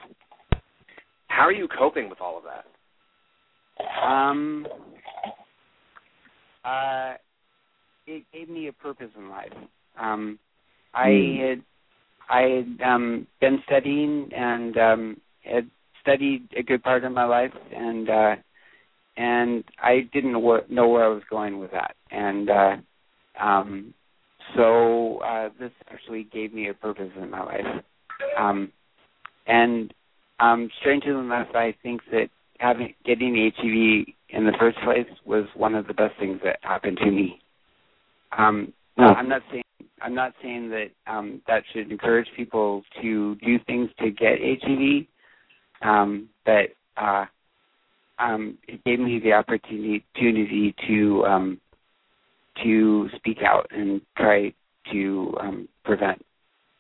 C: How are you coping with all of that?
E: Um uh it gave me a purpose in life. Um I
B: Hmm.
E: had I had um been studying and um had studied a good part of my life and uh and I didn't know, where I was going with that. And uh um so uh this actually gave me a purpose in my life. Um and um strangely enough I think that having getting HIV in the first place was one of the best things that happened to me. Um
B: Oh.
E: I'm not saying I'm not saying that um that should encourage people to do things to get HIV. Um but uh um it gave me the opportunity opportunity to um to speak out and try to um prevent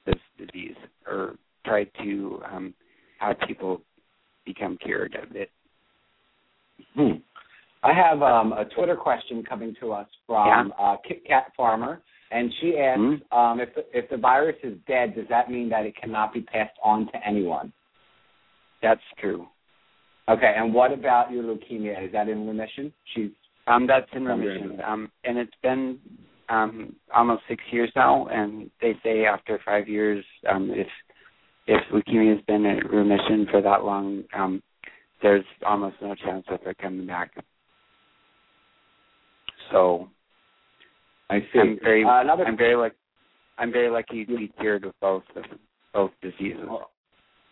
E: this disease or try to um have people become cured of it.
B: Hmm. I have um, a Twitter question coming to us from uh, Kit Kat Farmer, and she asks
E: Hmm?
B: um, if the, if the virus is dead, does that mean that it cannot be passed on to anyone?
E: That's true.
B: Okay, and what about your leukemia? Is that in remission? She's
E: Um, that's in remission. Um, and it's been um, almost six years now, and they say after five years, um, if if leukemia has been in remission for that long, um, there's almost no chance of it coming back. So
B: I see.
E: I'm very,
B: Uh, another
E: I'm very lucky. I'm very lucky to be cured of both of both diseases.
B: Well,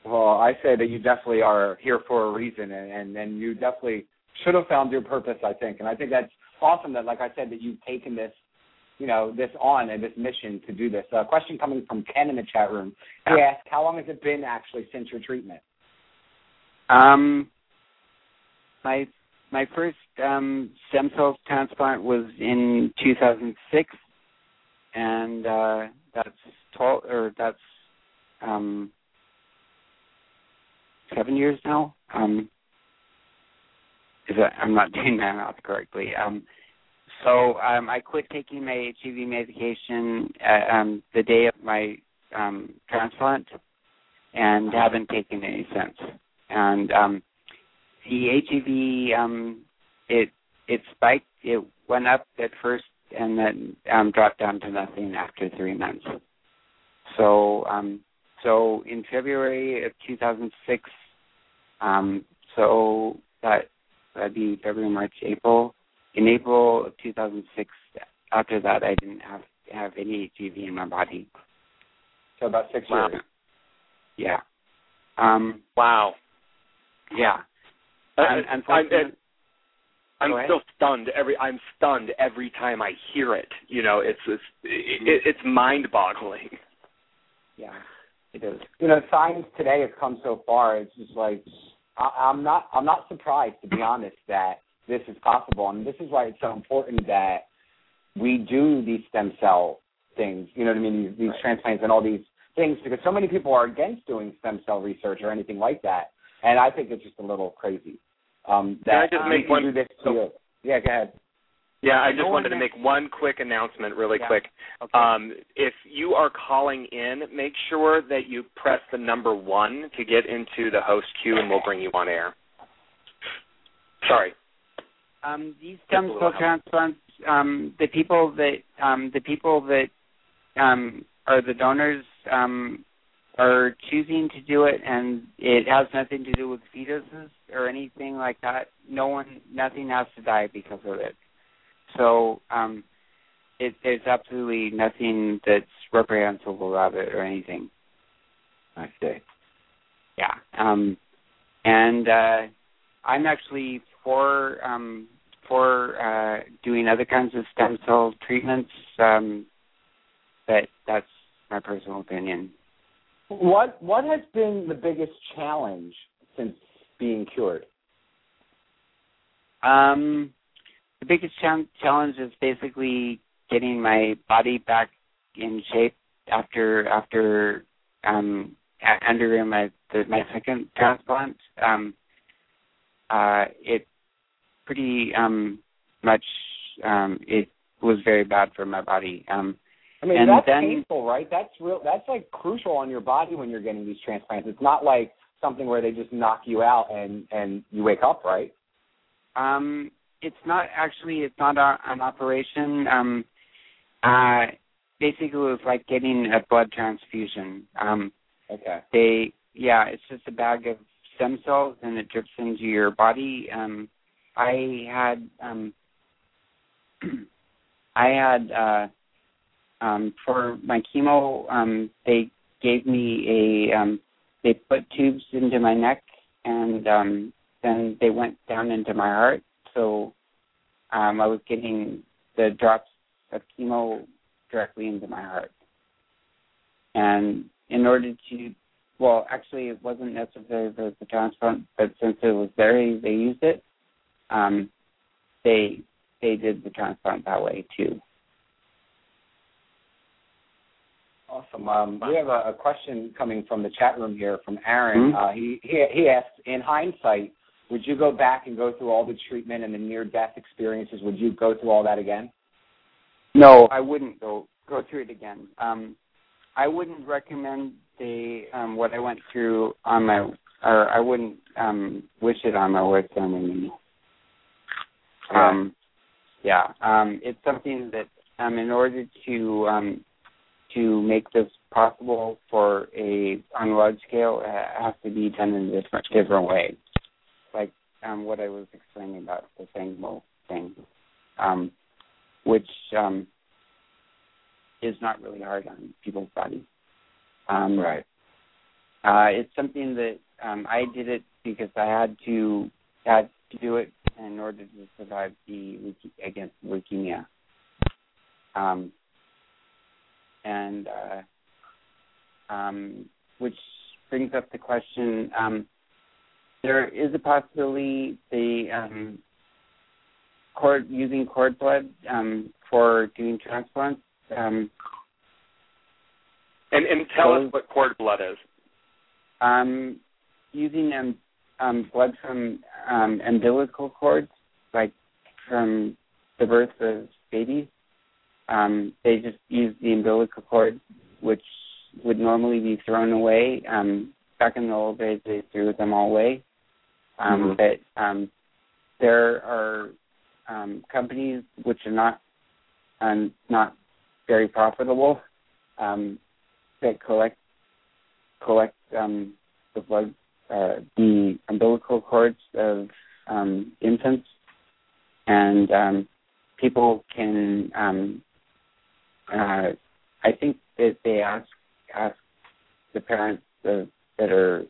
B: well, I say that you definitely are here for a reason, and, and and you definitely should have found your purpose. I think, and I think that's awesome. That, like I said, that you've taken this, you know, this on and this mission to do this. A question coming from Ken in the chat room. He
E: Yeah.
B: asked, "How long has it been actually since your treatment?"
E: Um, my my first um, stem cell transplant was in 2006, and uh, that's twelve or that's um, seven years now. Um, is that I'm not [laughs] doing that math correctly. Um, so um, I quit taking my HIV medication uh, um, the day of my um, transplant, and haven't taken any since and um the HIV um it it spiked it went up at first and then um dropped down to nothing after 3 months. So um so in February of 2006 um so that that'd be February March April in April of 2006 after that I didn't have have any HIV in my body.
B: So about six
C: Wow.
B: years.
E: Yeah. Um
C: Wow.
E: yeah.
C: Uh,
E: Un-
C: I'm, I'm
E: Go ahead.
C: still stunned every I'm stunned every time I hear it. You know, it's it's it, it's mind-boggling.
E: Yeah, it is.
B: You know, science today has come so far. It's just like I, I'm not I'm not surprised to be honest that this is possible, and this is why it's so important that we do these stem cell things. You know what I mean? These, these
E: Right.
B: transplants and all these things because so many people are against doing stem cell research or anything like that, and I think it's just a little crazy. Um,
C: Can I just make one-
B: do this to. Yeah, go ahead.
C: Yeah, I just wanted to make one quick announcement really
E: Yeah.
C: quick.
E: Okay.
C: Um, if you are calling in, make sure that you press the number one to get into the host queue, and we'll bring you on air. Sorry.
E: um, these stem cell transplants, um, the people that um, the people that um, are the donors um, are choosing to do it, and it has nothing to do with fetuses or anything like that. No one, nothing has to die because of it. So um, it, there's absolutely nothing that's reprehensible about it or anything.
B: I see.
E: Yeah. Um, and uh, I'm actually for um, for uh, doing other kinds of stem cell treatments, um, but that's my personal opinion.
B: What what has been the biggest challenge since being cured?
E: Um, the biggest challenge is basically getting my body back in shape after after um, undergoing my the, my second transplant. Um, uh, it pretty um, much um, it was very bad for my body. Um,
B: I mean,
E: and
B: that's
E: then,
B: painful, right? That's real. That's like crucial on your body when you're getting these transplants. It's not like something where they just knock you out and and you wake up, right?
E: Um, it's not actually. It's not a, an operation. Um, uh, basically, it was like getting a blood transfusion. Um,
B: okay.
E: They, yeah, it's just a bag of stem cells and it drips into your body. Um, I had, um, [clears throat] I had. uh um, for my chemo, um, they gave me a um, they put tubes into my neck and um, then they went down into my heart. So um, I was getting the drops of chemo directly into my heart. And in order to, well, actually, it wasn't necessary for the transplant, but since it was there, they used it. Um, they they did the transplant that way too.
B: Awesome. Um, we have a, a, question coming from the chat room here from Aaron.
E: Mm-hmm.
B: Uh, he, he he asked, in hindsight, would you go back and go through all the treatment and the near-death experiences? Would you go through all that again?
E: No, I wouldn't go go through it again. Um, I wouldn't recommend the um, what I went through on my, or I wouldn't um, wish it on my worst enemy. Um, yeah, um, it's something that um, in order to um, to make this possible for a on a large scale it has to be done in a different different way. Um, what I was explaining about the Sangamo thing, um, which um, is not really hard on people's bodies. Um,
B: right.
E: Uh, it's something that um, I did it because I had to had to do it in order to survive the against leukemia. Um, and uh, um, which brings up the question: um, there is a possibility the um, cord using cord blood um, for doing transplants. Um,
C: and and tell us what cord blood is.
E: Um, using um, um, blood from um, umbilical cords, like from the birth of babies. Um, they just use the umbilical cord, which would normally be thrown away. Um, back in the old days, they threw them all away. Um,
B: mm-hmm.
E: But um, there are um, companies which are not um, not very profitable um, that collect collect um, the blood, uh, the umbilical cords of um, infants, and um, people can um, uh, I think that they ask ask the parents of, that are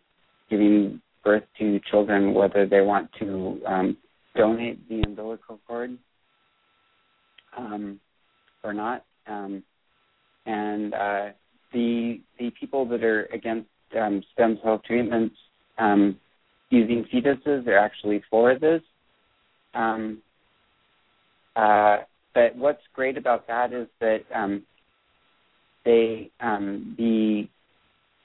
E: giving birth to children whether they want to um, donate the umbilical cord um, or not. Um, and uh, the the people that are against um, stem cell treatments um, using fetuses are actually for this. Um, uh, but what's great about that is that um, they um, the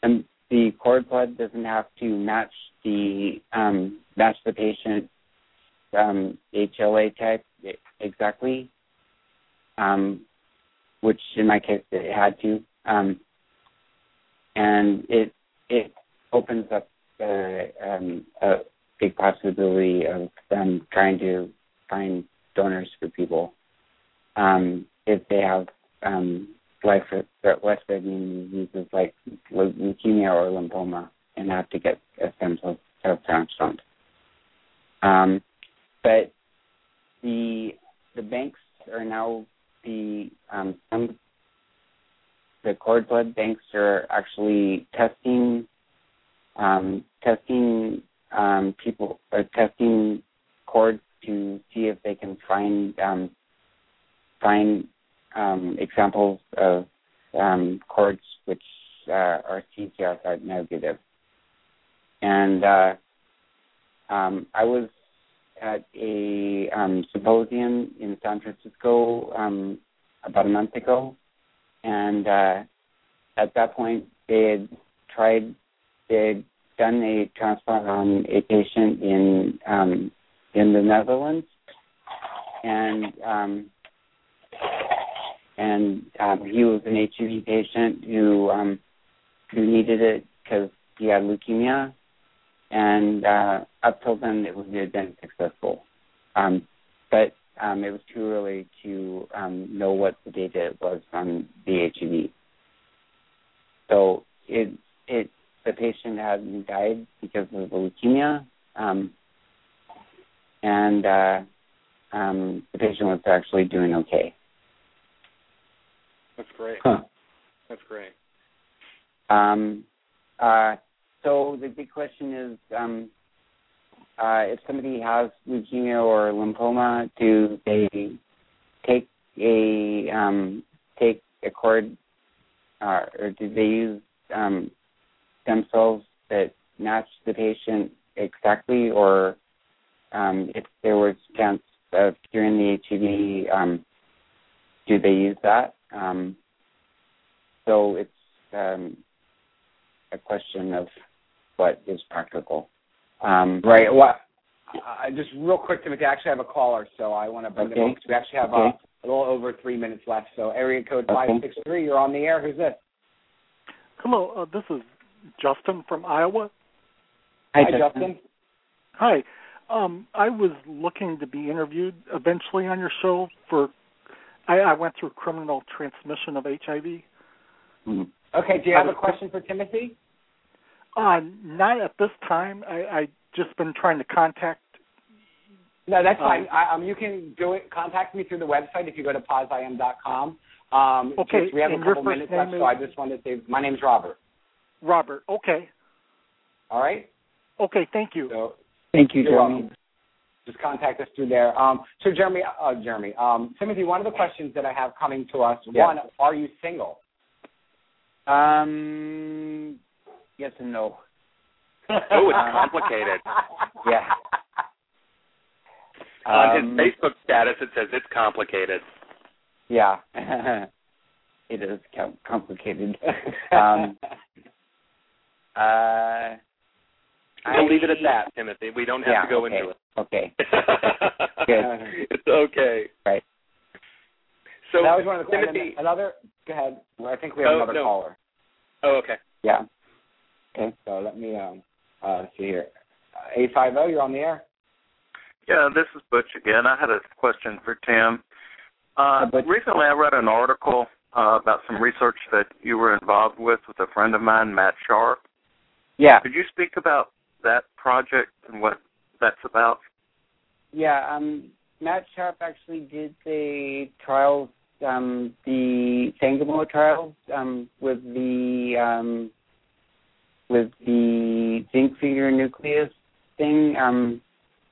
E: um, the cord blood doesn't have to match the um, match the patient um, HLA type exactly, um, which in my case it had to, um, and it it opens up uh, um, a big possibility of them trying to find donors for people. Um, if they have um, life life threatening diseases like leukemia or lymphoma and have to get a stem cell transplant. Um, but the the banks are now the um, some the cord blood banks are actually testing um, testing um, people uh, testing cords to see if they can find um, find um, examples of um, cords which uh, are CCR5 negative. And uh, um, I was at a um, symposium in San Francisco um, about a month ago, and uh, at that point they had tried, they had done a transplant on a patient in um, in the Netherlands, and um, and um, he was an HIV patient who um, who needed it because he had leukemia, and uh, up till then it would have been successful, um, but um, it was too early to um, know what the data was on the HIV. So it it the patient had died because of the leukemia, um, and uh, um, the patient was actually doing okay.
C: That's great.
B: Huh.
C: That's great.
E: Um, uh, so the big question is, um, uh, if somebody has leukemia or lymphoma, do they take a um, take a cord, uh, or do they use um, stem cells that match the patient exactly, or um, if there was chance of curing the HIV, um, do they use that? Um, so it's um, a question of what is practical. Um,
B: Right. Well, uh, just real quick, Timothy. I actually have a caller, so I want to bring them
E: Okay.
B: on 'cause we actually have
E: Okay.
B: uh, a little over three minutes left. So area code
E: Okay.
B: five six three. You're on the air. Who's this?
G: Hello, uh, this is Justin from Iowa.
E: Hi,
B: Hi, Justin.
G: Hi. Um, I was looking to be interviewed eventually on your show for. I, I went through criminal transmission of HIV.
E: Mhm.
B: Okay. Do you have a question for Timothy?
G: Uh, not at this time. I, I just been trying to contact.
B: No, that's
G: Um,
B: fine. I, um, you can do it. Contact me through the website if you go to poziam.com. Um,
G: Okay,
B: just- we have a
G: and your
B: couple minutes left,
G: is-
B: so I just wanted to say my name's Robert.
G: Robert. Okay.
B: All right.
G: Okay. Thank you.
B: So
E: Thank you,
B: You're
E: Jeremy.
B: Welcome. Just contact us through there. Um, so, Jeremy, uh, Jeremy, um, Timothy, one of the questions that I have coming to us:
E: Yeah.
B: one, are you single?
E: Um, yes and no.
C: Oh, it's complicated. [laughs]
E: Yeah.
C: On
E: Um,
C: his Facebook status, it says it's complicated.
E: Yeah. [laughs] it is com- complicated. [laughs] Um, uh,
C: We'll leave it at that, Timothy. We don't have
E: yeah,
C: to go
E: okay.
C: into it.
E: Okay. [laughs]
B: Good.
C: it's okay.
E: Right.
C: So that
B: was one of the
C: Timothy.
B: Another. Go ahead. Well, I think we have
C: Oh,
B: another
C: no.
B: caller.
C: Oh, okay.
E: Yeah.
B: Okay. So let me um, uh, see here. Eight five zero. You're on the air.
D: Yeah, this is Butch again. I had a question for Tim. Uh,
E: Hi,
D: recently, I read an article uh, about some research that you were involved with with a friend of mine, Matt Sharp.
E: Yeah.
D: Could you speak about that project and what that's about?
E: Yeah, um, Matt Sharp actually did the trials, um, the Sangamo trials, um, with the um, with the zinc finger nuclease thing, um,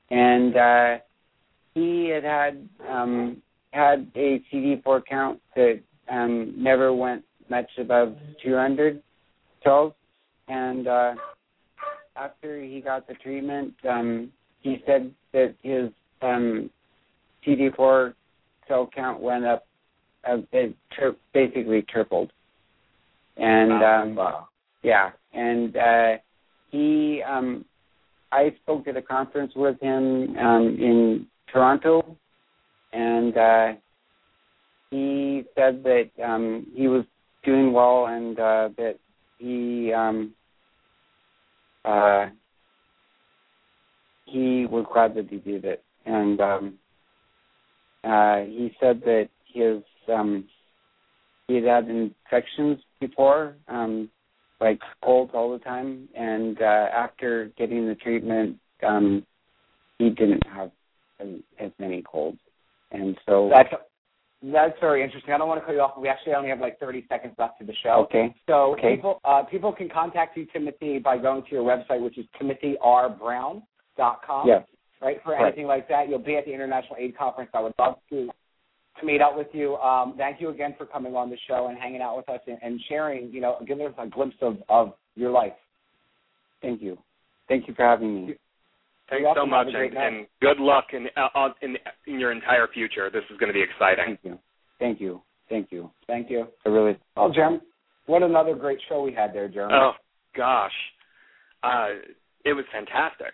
E: and uh, he had had um, had a CD4 count that um, never went much above 200 cells, and uh, after he got the treatment, um, he said that his um, CD4 cell count went up, uh, it tri- basically tripled. And um,
B: wow.
E: yeah, and uh, he, um, I spoke at a conference with him um, in Toronto, and uh, he said that um, he was doing well and uh, that he um, uh, he was glad that. He did it, and um, uh, he said that his um, he had had infections before, um, like colds all the time, and uh, after getting the treatment, um, he didn't have as, many colds, and so
B: That's that's very interesting. I don't want to cut you off, but we actually only have like 30 seconds left to the show.
E: okay,
B: So
E: Okay.
B: people uh, people can contact you, Timothy, by going to your website, which is timothyrBrown.com.
E: yeah,
B: right? For
E: Right.
B: anything like that, you'll be at the International Aid Conference. I would love to to meet up with you. Um, thank you again for coming on the show and hanging out with us and, and sharing, you know, giving us a glimpse of of your life.
E: Thank you. Thank you for having me.
C: Thanks so much, and, and good luck in, uh, in in your entire future. This is going to be exciting.
E: Thank you. Thank you. Thank you.
B: Thank you.
E: I really.
B: Well, Jeremy, what another great show we had there, Jeremy.
C: Oh gosh, uh, it was fantastic.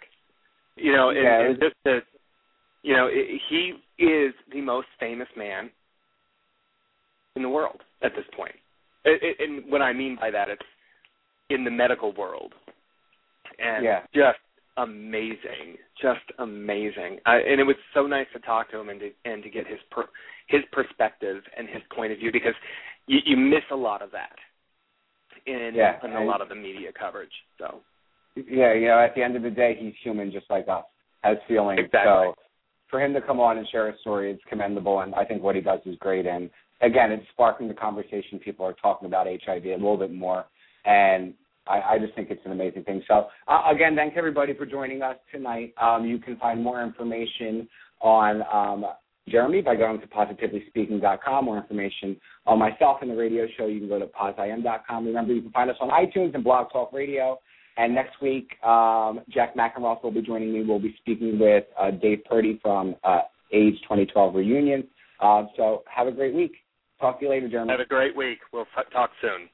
C: You know, and,
B: Yeah, it
C: and just to, you know, i he is the most famous man in the world at this point. I- I- and what I mean by that, it's in the medical world, and
B: Yeah.
C: just amazing, just amazing. I, and it was so nice to talk to him and to and to get his per, his perspective and his point of view because you, you miss a lot of that in
B: Yeah,
C: in a lot of the media coverage. So
B: Yeah, you know, at the end of the day, he's human just like us, has feelings.
C: Exactly.
B: So for him to come on and share his story, it's commendable, and I think what he does is great. And again, it's sparking the conversation. People are talking about HIV a little bit more, and I, I just think it's an amazing thing. So uh, again, thanks everybody for joining us tonight. Um, you can find more information on um, Jeremy by going to positivelyspeaking.com. More information on myself and the radio show, you can go to poziam.com. Remember, you can find us on iTunes and Blog Talk Radio. And next week, um, Jack McEnroe will be joining me. We'll be speaking with uh, Dave Purdy from uh, AIDS 2012 Reunion. Uh, so have a great week. Talk to you later, Jeremy.
C: have a great week. We'll f- talk soon.